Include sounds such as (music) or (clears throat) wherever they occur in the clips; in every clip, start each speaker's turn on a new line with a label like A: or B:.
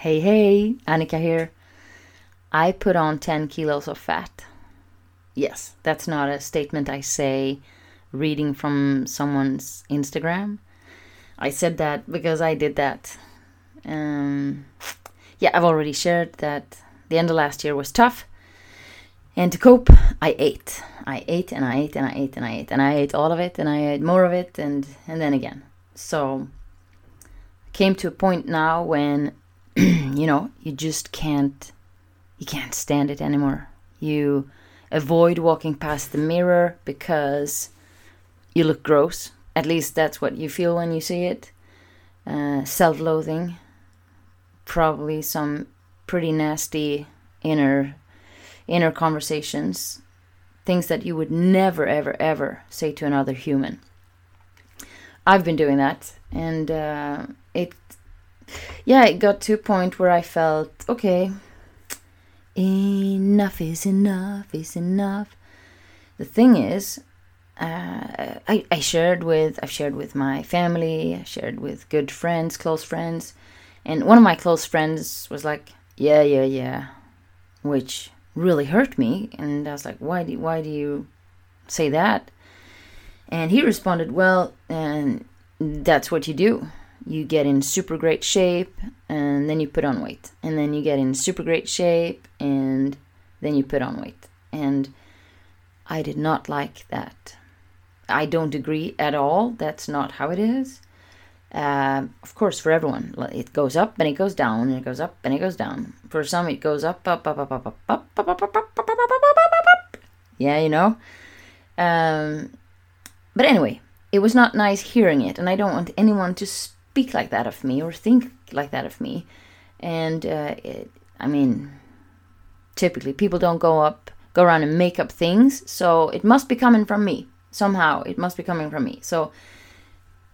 A: Hey, hey, Annika here. I put on 10 kilos of fat. Yes, that's not a statement I say reading from someone's Instagram. I said that because I did that. Um, yeah, I've already shared that the end of last year was tough. And to cope, I ate. I ate and I ate and I ate and I ate and I ate all of it and I ate more of it and and then again. So came to a point now when (clears throat) you know, you just can't you can't stand it anymore. You avoid walking past the mirror because you look gross. At least that's what you feel when you see it. Uh, Self loathing. Probably some pretty nasty inner inner conversations. Things that you would never, ever, ever say to another human. I've been doing that, and uh, it, yeah, it got to a point where I felt okay, enough is enough is enough. The thing is, uh, I, I shared with I've shared with my family, I shared with good friends, close friends, and one of my close friends was like, "Yeah, yeah, yeah," which really hurt me, and I was like, "Why do why do you say that?" And he responded, "Well, and that's what you do. You get in super great shape, and then you put on weight, and then you get in super great shape, and then you put on weight." And I did not like that. I don't agree at all. That's not how it is. Uh, of course, for everyone, it goes up and it goes down, and it goes up and it goes down. For some, it goes up, up, up, up, up, up, up, up, up, up, up, up, up, up, up. up up Yeah, you know. Um, but anyway, it was not nice hearing it, and I don't want anyone to speak like that of me or think like that of me. And uh, it, I mean, typically people don't go up, go around and make up things, so it must be coming from me somehow. It must be coming from me. So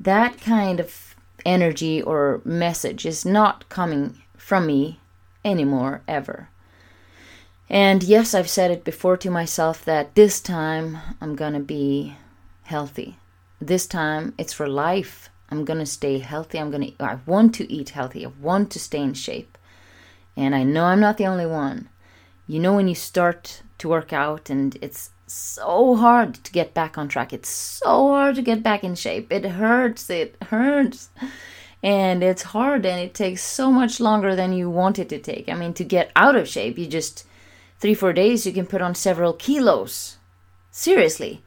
A: that kind of energy or message is not coming from me anymore, ever. And yes, I've said it before to myself that this time I'm gonna be healthy. This time it's for life. I'm gonna stay healthy. I'm gonna, I want to eat healthy. I want to stay in shape. And I know I'm not the only one. You know, when you start to work out and it's so hard to get back on track. It's so hard to get back in shape. It hurts. It hurts. And it's hard and it takes so much longer than you want it to take. I mean, to get out of shape, you just, three, four days, you can put on several kilos. Seriously.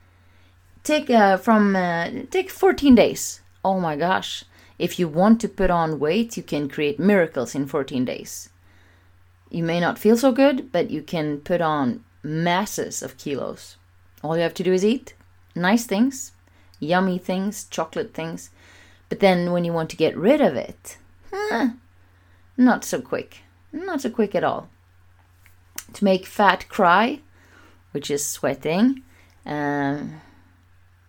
A: Take uh, from, uh, take 14 days. Oh my gosh. If you want to put on weight, you can create miracles in 14 days. You may not feel so good, but you can put on masses of kilos. All you have to do is eat nice things, yummy things, chocolate things. But then when you want to get rid of it, huh, not so quick. Not so quick at all. To make fat cry, which is sweating, um,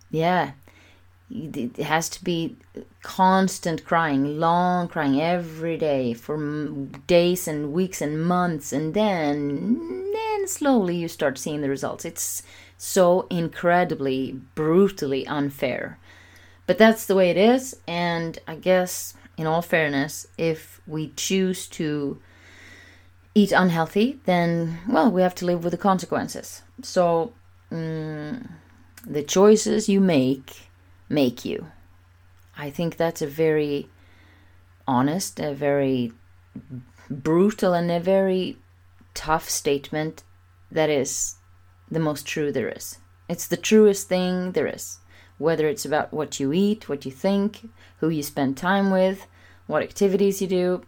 A: yeah, it has to be constant crying, long crying every day for days and weeks and months, and then then slowly you start seeing the results. It's so incredibly brutally unfair, but that's the way it is. And I guess, in all fairness, if we choose to eat unhealthy, then well, we have to live with the consequences. So. Mm, the choices you make make you. I think that's a very honest, a very brutal, and a very tough statement that is the most true there is. It's the truest thing there is. Whether it's about what you eat, what you think, who you spend time with, what activities you do,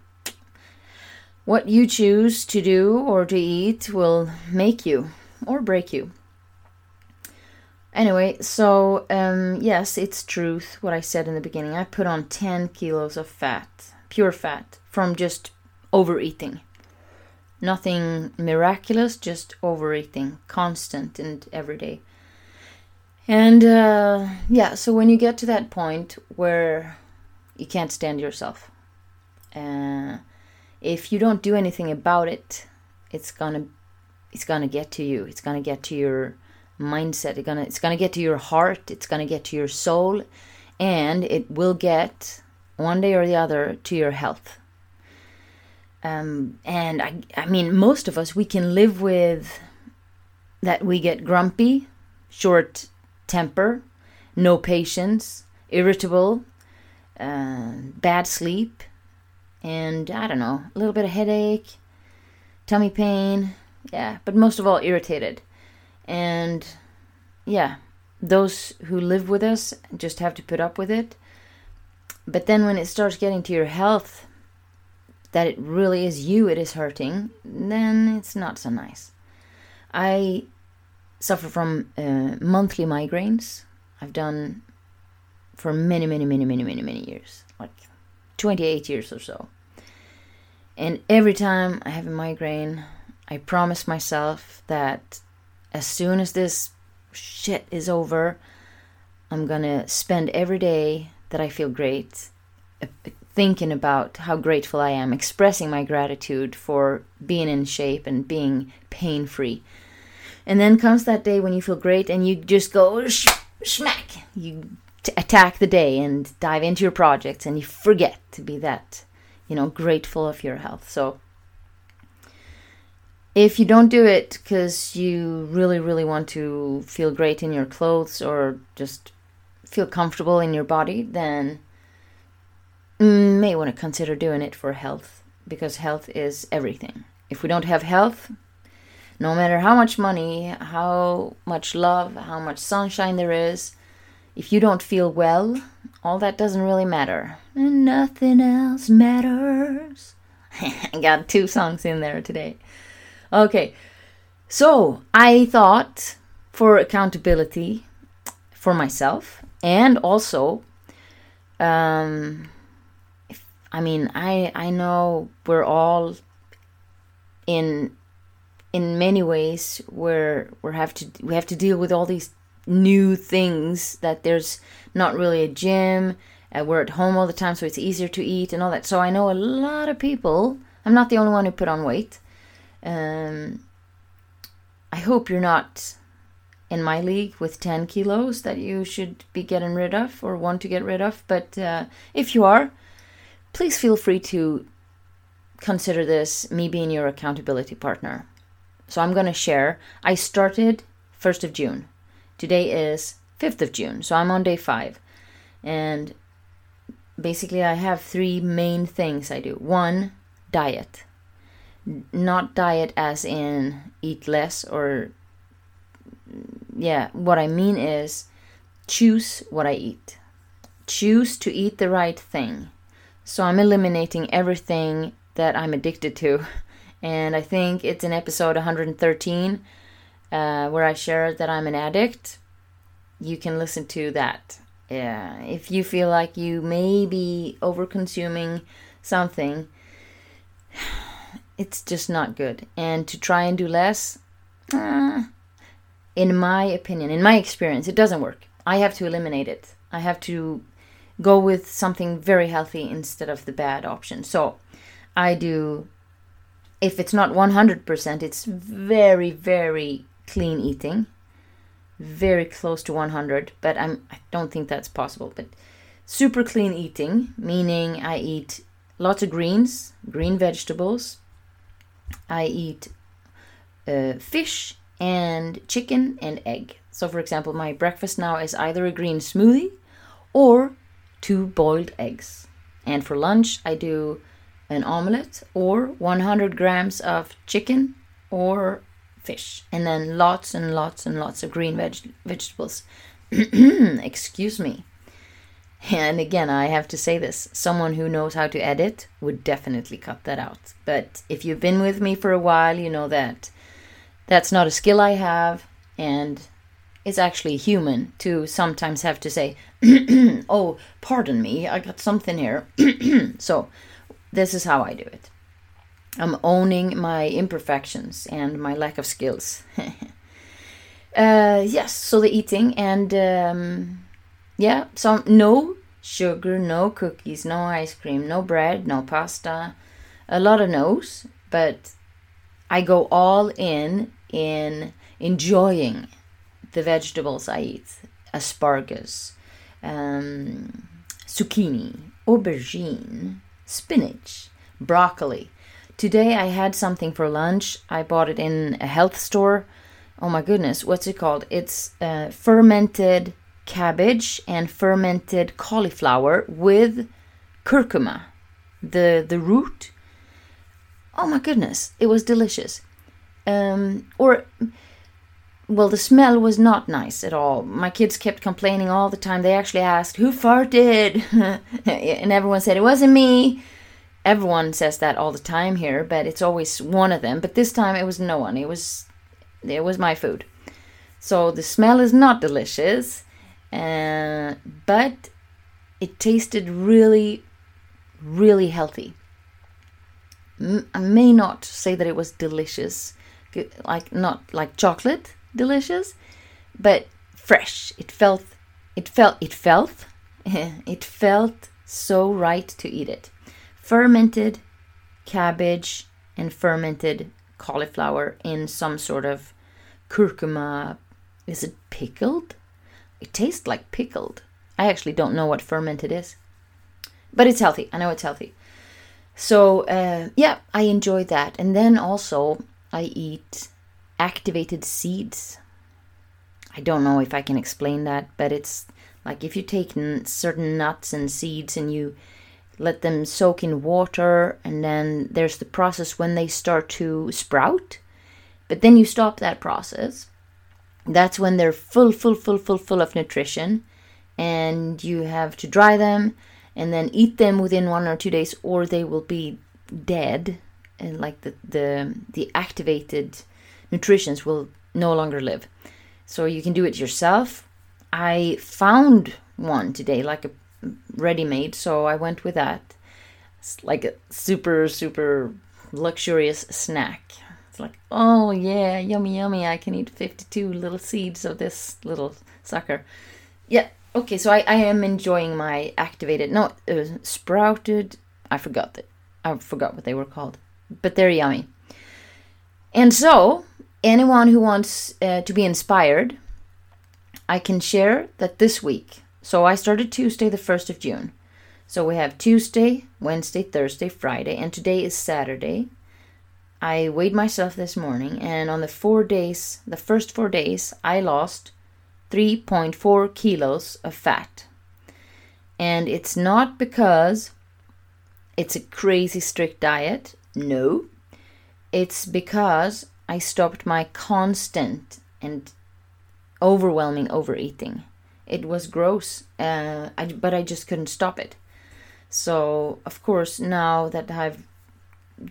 A: what you choose to do or to eat will make you or break you. Anyway, so um, yes, it's truth what I said in the beginning. I put on 10 kilos of fat, pure fat, from just overeating. Nothing miraculous, just overeating, constant and everyday. And uh, yeah, so when you get to that point where you can't stand yourself, uh, if you don't do anything about it, it's gonna it's gonna get to you. It's gonna get to your mindset. It's gonna it's gonna get to your heart. It's gonna get to your soul, and it will get one day or the other to your health. Um, and I, I mean, most of us, we can live with that we get grumpy, short temper, no patience, irritable, uh, bad sleep, and I don't know, a little bit of headache, tummy pain, yeah, but most of all, irritated. And yeah, those who live with us just have to put up with it. But then when it starts getting to your health, that it really is you it is hurting, then it's not so nice. I suffer from uh, monthly migraines. I've done for many, many, many, many, many, many years, like 28 years or so. And every time I have a migraine, I promise myself that as soon as this shit is over, I'm gonna spend every day that I feel great uh, thinking about how grateful I am, expressing my gratitude for being in shape and being pain free. And then comes that day when you feel great and you just go sh- smack. You t- attack the day and dive into your projects and you forget to be that, you know, grateful of your health. So if you don't do it because you really, really want to feel great in your clothes or just feel comfortable in your body, then you may want to consider doing it for health because health is everything. If we don't have health, no matter how much money, how much love, how much sunshine there is, if you don't feel well, all that doesn't really matter. And nothing else matters. (laughs) I got two songs in there today. Okay, so I thought for accountability for myself and also, um, I mean, I I know we're all in in many ways where we have to we have to deal with all these new things that there's not really a gym uh, we're at home all the time so it's easier to eat and all that. So i know a lot of people i'm not the only one who put on weight um, I hope you're not in my league with 10 kilos that you should be getting rid of or want to get rid of. But uh, if you are, please feel free to consider this me being your accountability partner. So I'm going to share. I started 1st of June. Today is 5th of June. So I'm on day 5. And basically, I have three main things I do. One, diet not diet as in eat less or yeah what i mean is choose what i eat. Choose to eat the right thing. So i'm eliminating everything that i'm addicted to. (laughs) And i think it's in episode 113 uh, where i share that i'm an addict. You can listen to that. Yeah if you feel like you may be over consuming something it's just not good. And to try and do less, uh, in my opinion, in my experience, it doesn't work. I have to eliminate it. I have to go with something very healthy instead of the bad option. So I do, if it's not 100%, it's very, very clean eating. Very close to 100, but I'm, I don't think that's possible. But super clean eating, meaning I eat lots of greens, green vegetables, I eat uh, fish and chicken and egg. So, for example, my breakfast now is either a green smoothie or two boiled eggs. And for lunch, I do an omelette or 100 grams of chicken or fish. And then lots and lots and lots of green veg- vegetables. (clears throat) Excuse me. And again, I have to say this someone who knows how to edit would definitely cut that out. But if you've been with me for a while, you know that that's not a skill I have, and it's actually human to sometimes have to say, (clears throat) Oh, pardon me, I got something here. (clears throat) so, this is how I do it. I'm owning my imperfections and my lack of skills. (laughs) uh, yes, so the eating and. Um, yeah, so no sugar, no cookies, no ice cream, no bread, no pasta. A lot of no's, but I go all in in enjoying the vegetables I eat asparagus, um, zucchini, aubergine, spinach, broccoli, today I had something for lunch. I bought it in a health store. Oh my goodness, what's it called? It's uh, fermented cabbage and fermented cauliflower with curcuma, the the root. Oh my goodness, it was delicious. Um, or well, the smell was not nice at all. My kids kept complaining all the time. They actually asked, Who farted? (laughs) and everyone said, It wasn't me. Everyone says that all the time here, but it's always one of them. But this time it was no one. It was it was my food. So the smell is not delicious, uh, but it tasted really, really healthy. I may not say that it was delicious, like not like chocolate, delicious, but fresh. It felt, it felt, it felt, (laughs) it felt so right to eat it. Fermented cabbage and fermented cauliflower in some sort of curcuma. Is it pickled? It tastes like pickled. I actually don't know what fermented is, but it's healthy. I know it's healthy. So uh, yeah, I enjoy that, and then also I eat activated seeds. I don't know if I can explain that, but it's like if you take n- certain nuts and seeds and you let them soak in water, and then there's the process when they start to sprout, but then you stop that process. That's when they're full, full, full, full, full of nutrition, and you have to dry them and then eat them within one or two days, or they will be dead, and like the the the activated nutritions will no longer live. So you can do it yourself. I found one today, like a ready made, so I went with that. It's like a super, super luxurious snack. It's like, oh yeah, yummy, yummy. I can eat 52 little seeds of this little sucker. Yeah, okay, so I, I am enjoying my activated, no, uh, sprouted, I forgot that. I forgot what they were called, but they're yummy. And so, anyone who wants uh, to be inspired, I can share that this week. So I started Tuesday, the 1st of June. So we have Tuesday, Wednesday, Thursday, Friday, and today is Saturday. I weighed myself this morning, and on the four days, the first four days, I lost 3.4 kilos of fat. And it's not because it's a crazy strict diet. No. It's because I stopped my constant and overwhelming overeating. It was gross, uh, I, but I just couldn't stop it. So, of course, now that I've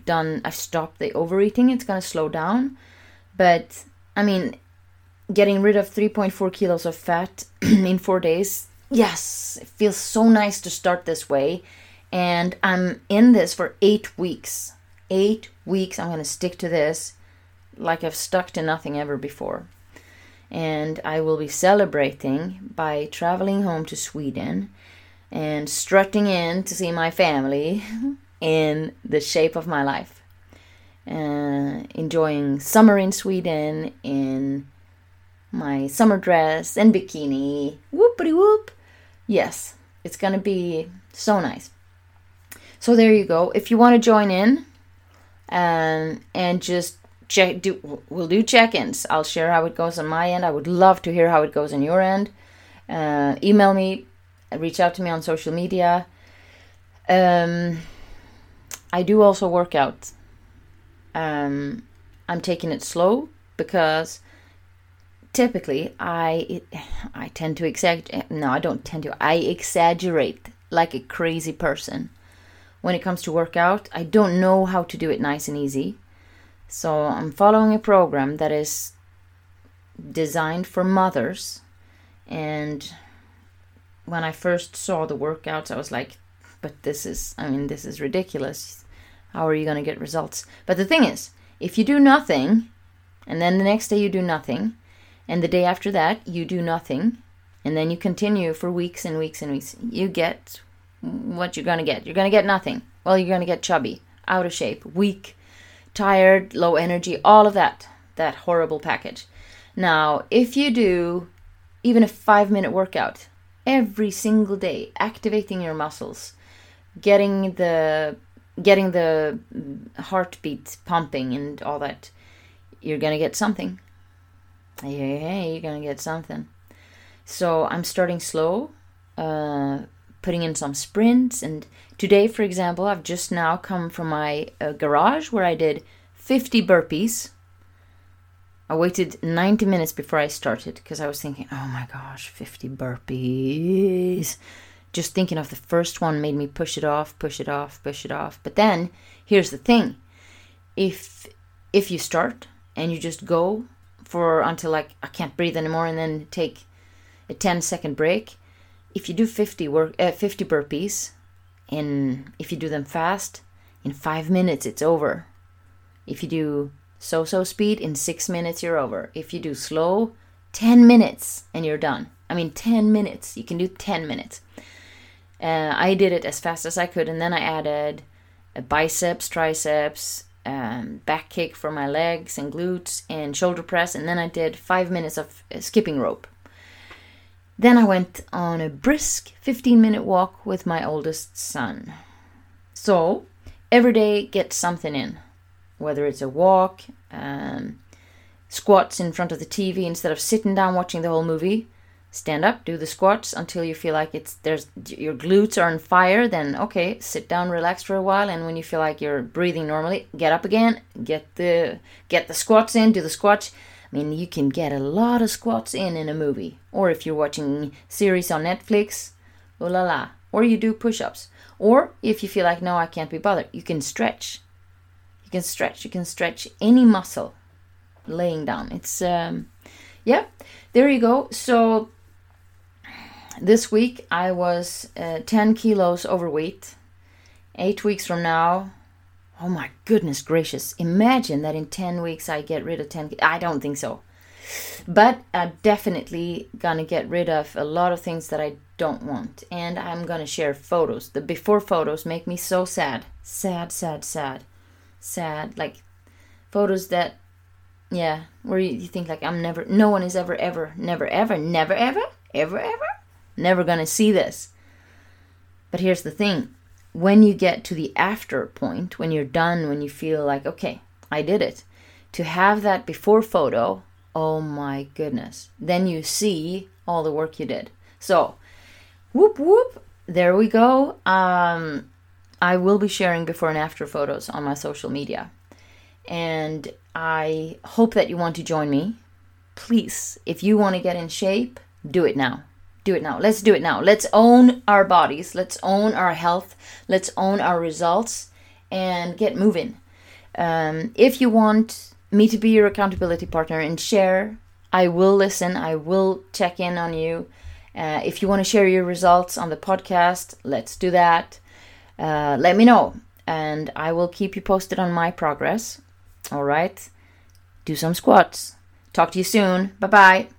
A: done, I've stopped the overeating, it's gonna slow down. But, I mean, getting rid of 3.4 kilos of fat (clears throat) in four days, yes, it feels so nice to start this way. And I'm in this for eight weeks. Eight weeks, I'm gonna stick to this like I've stuck to nothing ever before. And I will be celebrating by traveling home to Sweden and strutting in to see my family (laughs) in the shape of my life. Uh, enjoying summer in Sweden in my summer dress and bikini. Whoopity whoop. Yes, it's gonna be so nice. So there you go. If you want to join in um, and just check do we'll do check-ins i'll share how it goes on my end i would love to hear how it goes on your end uh, email me reach out to me on social media um, i do also work out um, i'm taking it slow because typically i i tend to exaggerate no i don't tend to i exaggerate like a crazy person when it comes to workout i don't know how to do it nice and easy so I'm following a program that is designed for mothers. And when I first saw the workouts, I was like, but this is, I mean, this is ridiculous. How are you going to get results? But the thing is, if you do nothing, and then the next day you do nothing, and the day after that you do nothing, and then you continue for weeks and weeks and weeks, you get what you're going to get. You're going to get nothing. Well, you're going to get chubby, out of shape, weak, tired, low energy, all of that, that horrible package. Now, if you do even a five minute workout every single day, activating your muscles, getting the getting the heartbeat pumping and all that, you're gonna get something. Hey, hey, hey, you're gonna get something. So I'm starting slow, uh, putting in some sprints. And today, for example, I've just now come from my uh, garage where I did 50 burpees. I waited 90 minutes before I started because I was thinking, oh my gosh, 50 burpees. Just thinking of the first one made me push it off, push it off, push it off. But then here's the thing. If if you start and you just go for until like I can't breathe anymore and then take a 10 second break, if you do 50 work uh, 50 burpees and if you do them fast, in 5 minutes it's over. If you do so so speed in 6 minutes you're over. If you do slow, 10 minutes and you're done. I mean 10 minutes. You can do 10 minutes. Uh, I did it as fast as I could, and then I added biceps, triceps, um, back kick for my legs and glutes, and shoulder press, and then I did five minutes of uh, skipping rope. Then I went on a brisk 15 minute walk with my oldest son. So, every day get something in, whether it's a walk, um, squats in front of the TV instead of sitting down watching the whole movie, stand up, do the squats until you feel like it's there's your glutes are on fire. Then okay, sit down, relax for a while, and when you feel like you're breathing normally, get up again, get the get the squats in, do the squats. I mean, you can get a lot of squats in in a movie, or if you're watching series on Netflix, oh la la, or you do push-ups, or if you feel like no, I can't be bothered, you can stretch. You can stretch. You can stretch any muscle laying down. It's um, yeah, there you go. So this week I was uh, 10 kilos overweight. Eight weeks from now, oh my goodness gracious, imagine that in 10 weeks I get rid of 10 I don't think so. But I'm definitely gonna get rid of a lot of things that I don't want. And I'm gonna share photos. The before photos make me so sad. Sad, sad, sad. Sad. Like photos that, yeah, where you, you think, like, I'm never, no one is ever, ever, never, ever, never, ever, ever, ever Never gonna see this. But here's the thing when you get to the after point, when you're done, when you feel like, okay, I did it, to have that before photo, oh my goodness, then you see all the work you did. So, whoop whoop, there we go. Um, I will be sharing before and after photos on my social media. And I hope that you want to join me. Please, if you want to get in shape, do it now do it now. Let's do it now. Let's own our bodies. Let's own our health. Let's own our results and get moving. Um, if you want me to be your accountability partner and share, I will listen. I will check in on you. Uh, if you want to share your results on the podcast, let's do that. Uh, let me know, and I will keep you posted on my progress. All right. Do some squats. Talk to you soon. Bye bye.